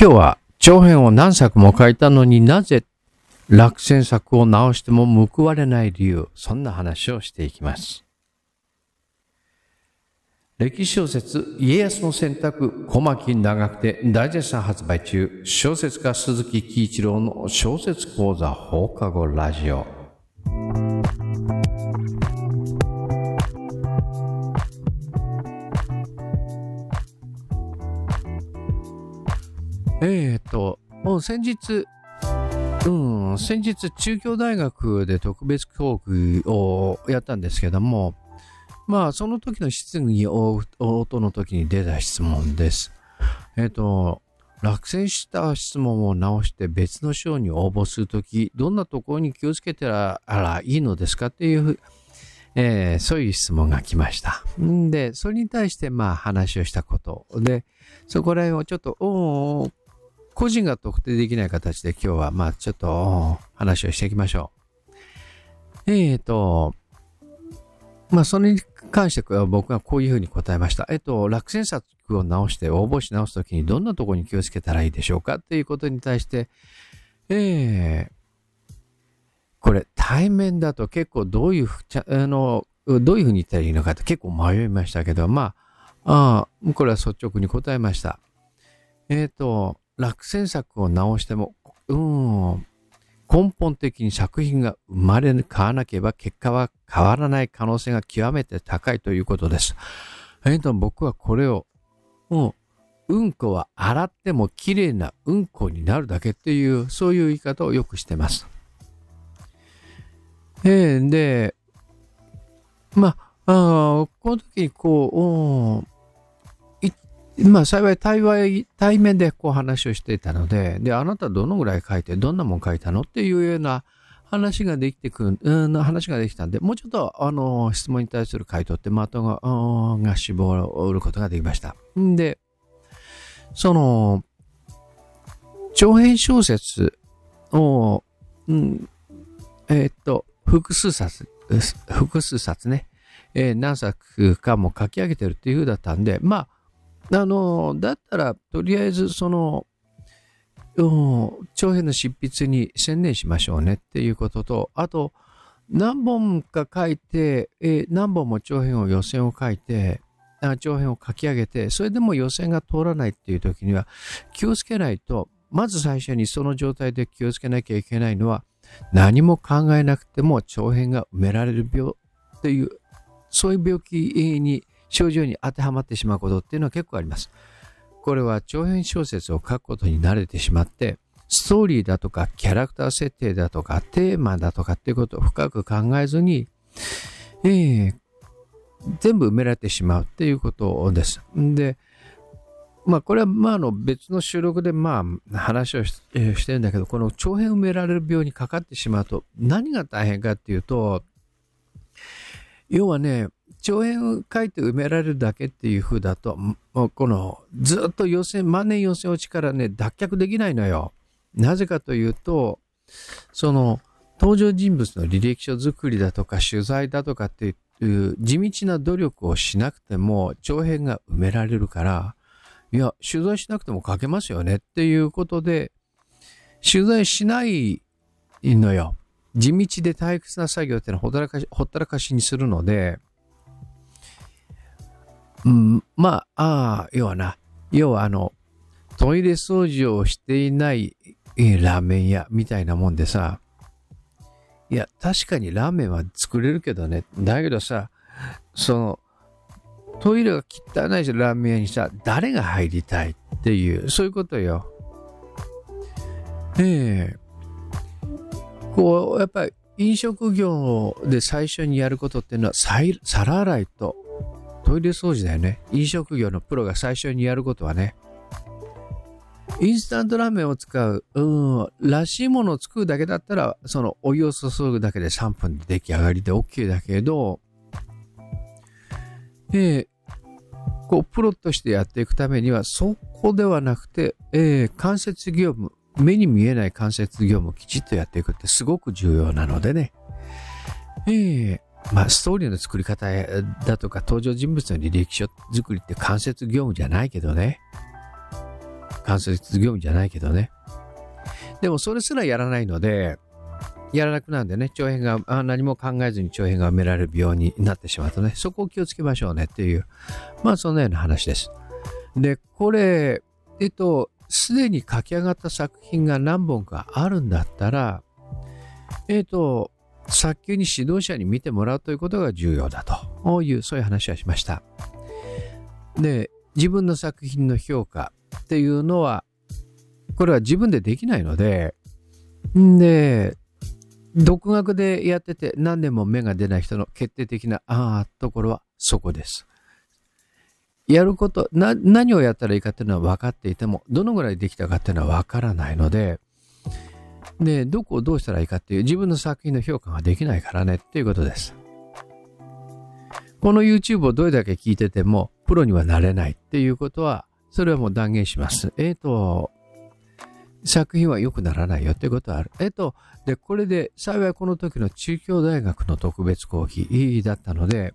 今日は長編を何作も書いたのになぜ落選作を直しても報われない理由、そんな話をしていきます。歴史小説家康の選択小牧長久手大絶賛発売中小説家鈴木喜一郎の小説講座放課後ラジオえー、と、もう先日、うん、先日中京大学で特別講義をやったんですけども、まあ、その時の質疑応答の時に出た質問です。えっ、と、落選した質問を直して別の賞に応募するとき、どんなところに気をつけたららいいのですかっていう、えー、そういう質問が来ました。んで、それに対してまあ話をしたこと。で、そこら辺をちょっと、お個人が特定できない形で今日は、まあ、ちょっと話をしていきましょう。えっ、ー、と、まあ、それに関しては僕がこういうふうに答えました。えっと、落選作を直して応募し直すときにどんなところに気をつけたらいいでしょうかっていうことに対して、えー、これ対面だと結構どういうふあの、どういうふうに言ったらいいのかって結構迷いましたけど、まあ、あこれは率直に答えました。えっ、ー、と、落選作を直しても、うん、根本的に作品が生まれ変わらなければ結果は変わらない可能性が極めて高いということです。えー、と僕はこれを、もう、うんこは洗っても綺麗なうんこになるだけっていう、そういう言い方をよくしてます。えー、で、まあ、この時にこう、まあ幸い対話、対面でこう話をしていたので、で、あなたどのぐらい書いて、どんなもん書いたのっていうような話ができてくる、うん、話ができたんで、もうちょっと、あの、質問に対する回答って的が、が絞ることができました。んで、その、長編小説を、うん、えー、っと、複数冊、複数冊ね、えー、何作かも書き上げてるっていう風だったんで、まあ、あの、だったら、とりあえず、その、長編の執筆に専念しましょうねっていうことと、あと、何本か書いて、えー、何本も長編を予選を書いて、長編を書き上げて、それでも予選が通らないっていう時には気をつけないと、まず最初にその状態で気をつけなきゃいけないのは、何も考えなくても長編が埋められる病っていう、そういう病気に症状に当てはまってしまうことっていうのは結構あります。これは長編小説を書くことに慣れてしまって、ストーリーだとかキャラクター設定だとかテーマだとかっていうことを深く考えずに、えー、全部埋められてしまうっていうことです。で、まあこれはまああの別の収録でまあ話をし,、えー、してるんだけど、この長編埋められる病にかかってしまうと何が大変かっていうと、要はね、長編を書いて埋められるだけっていう風だと、もうこのずっと予選、万年予選落ちからね、脱却できないのよ。なぜかというと、その登場人物の履歴書作りだとか取材だとかっていう地道な努力をしなくても長編が埋められるから、いや、取材しなくても書けますよねっていうことで、取材しないのよ。地道で退屈な作業ってのはほったらかしほったらかしにするので、うん、まあ、ああ、要はな、要はあの、トイレ掃除をしていない、えー、ラーメン屋みたいなもんでさ、いや、確かにラーメンは作れるけどね。だけどさ、その、トイレが汚いしラーメン屋にさ、誰が入りたいっていう、そういうことよ。ええこう、やっぱり飲食業で最初にやることっていうのは、皿洗いとトイレ掃除だよね。飲食業のプロが最初にやることはね。インスタントラーメンを使う、うん、らしいものを作るだけだったら、そのお湯を注ぐだけで3分で出来上がりで OK だけど、えー、こう、プロとしてやっていくためには、そこではなくて、えー、関節業務、目に見えない関節業務をきちっとやっていくってすごく重要なのでね。えー、まあ、ストーリーの作り方だとか登場人物の履歴書作りって間接業務じゃないけどね。間接業務じゃないけどね。でもそれすらやらないので、やらなくなるんでね、長編が、あ何も考えずに長編が埋められる病になってしまうとね、そこを気をつけましょうねっていう、まあそんなような話です。で、これ、えっと、すでに書き上がった作品が何本かあるんだったら、えっと、早急に指導者に見てもらうということが重要だという、そういう話はしました。で、自分の作品の評価っていうのは、これは自分でできないので、で、独学でやってて何年も芽が出ない人の決定的なあところはそこです。やること、な、何をやったらいいかっていうのは分かっていても、どのぐらいできたかっていうのは分からないので、で、どこをどうしたらいいかっていう自分の作品の評価ができないからねっていうことです。この YouTube をどれだけ聞いてても、プロにはなれないっていうことは、それはもう断言します。えっ、ー、と、作品は良くならないよってことはある。えっ、ー、と、で、これで、幸いこの時の中京大学の特別講義だったので、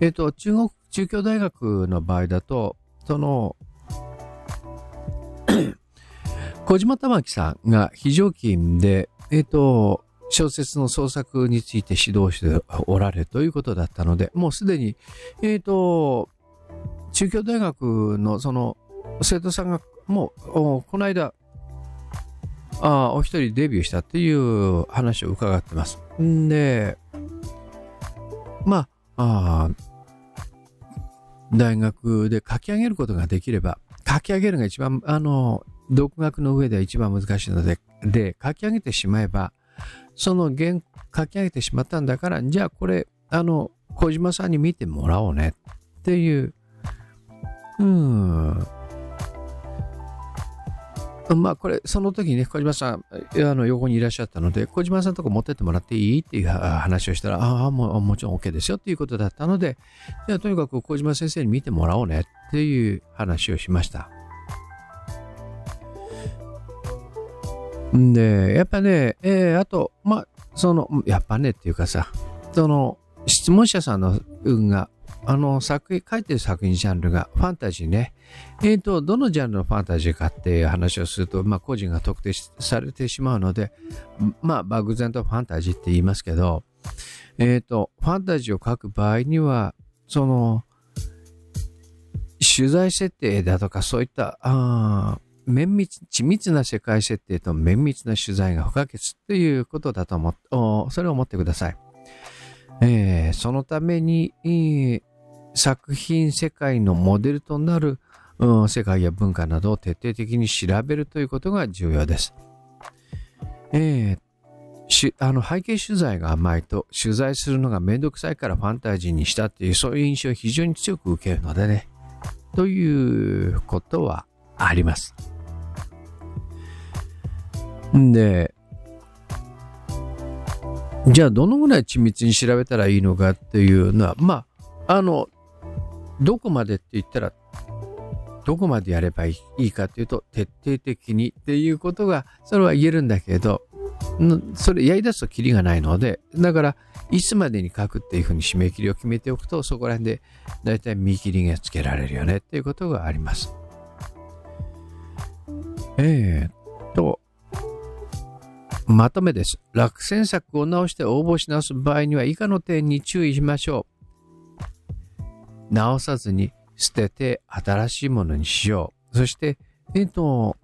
えっ、ー、と、中国、中京大学の場合だと、その、小島玉木さんが非常勤で、えっ、ー、と、小説の創作について指導しておられるということだったので、もうすでに、えっ、ー、と、中京大学のその生徒さんがもう、この間、あお一人デビューしたっていう話を伺ってます。んで、まあ、あ大学で書き上げることができれば、書き上げるが一番、あの、独学の上では一番難しいので、で、書き上げてしまえば、その原、書き上げてしまったんだから、じゃあこれ、あの、小島さんに見てもらおうねっていう、うん。まあこれ、その時にね、小島さん、あの、横にいらっしゃったので、小島さんのとこ持ってってもらっていい？っていう話をしたら、ああ、ももちろん OK ですよっていうことだったので、じゃあとにかく小島先生に見てもらおうねっていう話をしました。んで、やっぱね、えー、あと、まあ、その、やっぱねっていうかさ、その、質問者さんの運が、あの、作品、書いてる作品ジャンルがファンタジーね。えっ、ー、と、どのジャンルのファンタジーかっていう話をすると、まあ、個人が特定されてしまうので、まあ、漠然とファンタジーって言いますけど、えっ、ー、と、ファンタジーを書く場合には、その、取材設定だとかそういった、あ綿密、緻密な世界設定と綿密な取材が不可欠ということだと思って、それを思ってください。えー、そのためにえ、作品世界のモデルとなる、うん、世界や文化などを徹底的に調べるということが重要です。えー、しあの背景取材が甘いと取材するのがめんどくさいからファンタジーにしたっていうそういう印象を非常に強く受けるのでねということはあります。んで、じゃあどのぐらい緻密に調べたらいいのかっていうのは、まあ、あの、どこまでって言ったら、どこまでやればいいかっていうと、徹底的にっていうことが、それは言えるんだけど、それやり出すとキリがないので、だから、いつまでに書くっていうふうに締め切りを決めておくと、そこら辺でだいたい見切りがつけられるよねっていうことがあります。えー、まとめです。落選作を直して応募し直す場合には以下の点に注意しましょう。直さずに捨てて新しいものにしよう。そして、えっ、と、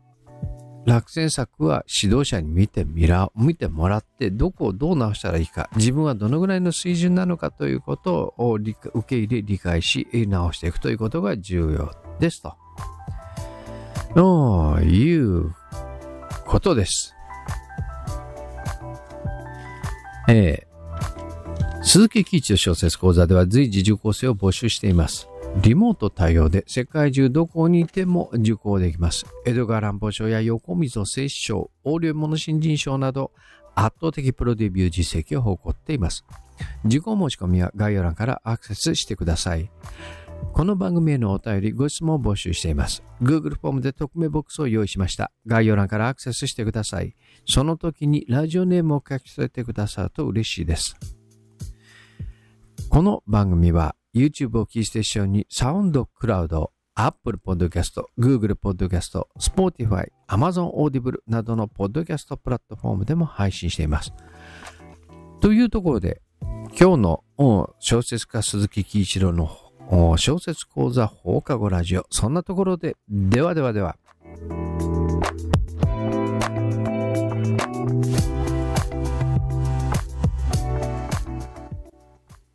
落選作は指導者に見てみら、見てもらって、どこをどう直したらいいか、自分はどのぐらいの水準なのかということを受け入れ、理解し、直していくということが重要ですと。ということです。えー、鈴木喜一の小説講座では随時受講生を募集しています。リモート対応で世界中どこにいても受講できます。江戸川乱歩賞や横溝正史賞、横領物新人賞など圧倒的プロデビュー実績を誇っています。受講申し込みは概要欄からアクセスしてください。この番組へのお便り、ご質問を募集しています。Google フォームで匿名ボックスを用意しました。概要欄からアクセスしてください。その時にラジオネームを書き添えてくださると嬉しいです。この番組は YouTube をキーステーションにサウンドクラウド、Apple Podcast、Google Podcast、Spotify、Amazon Audible などのポッドキャストプラットフォームでも配信しています。というところで、今日の小説家鈴木喜一郎の小説講座放課後ラジオ。そんなところで、ではではでは。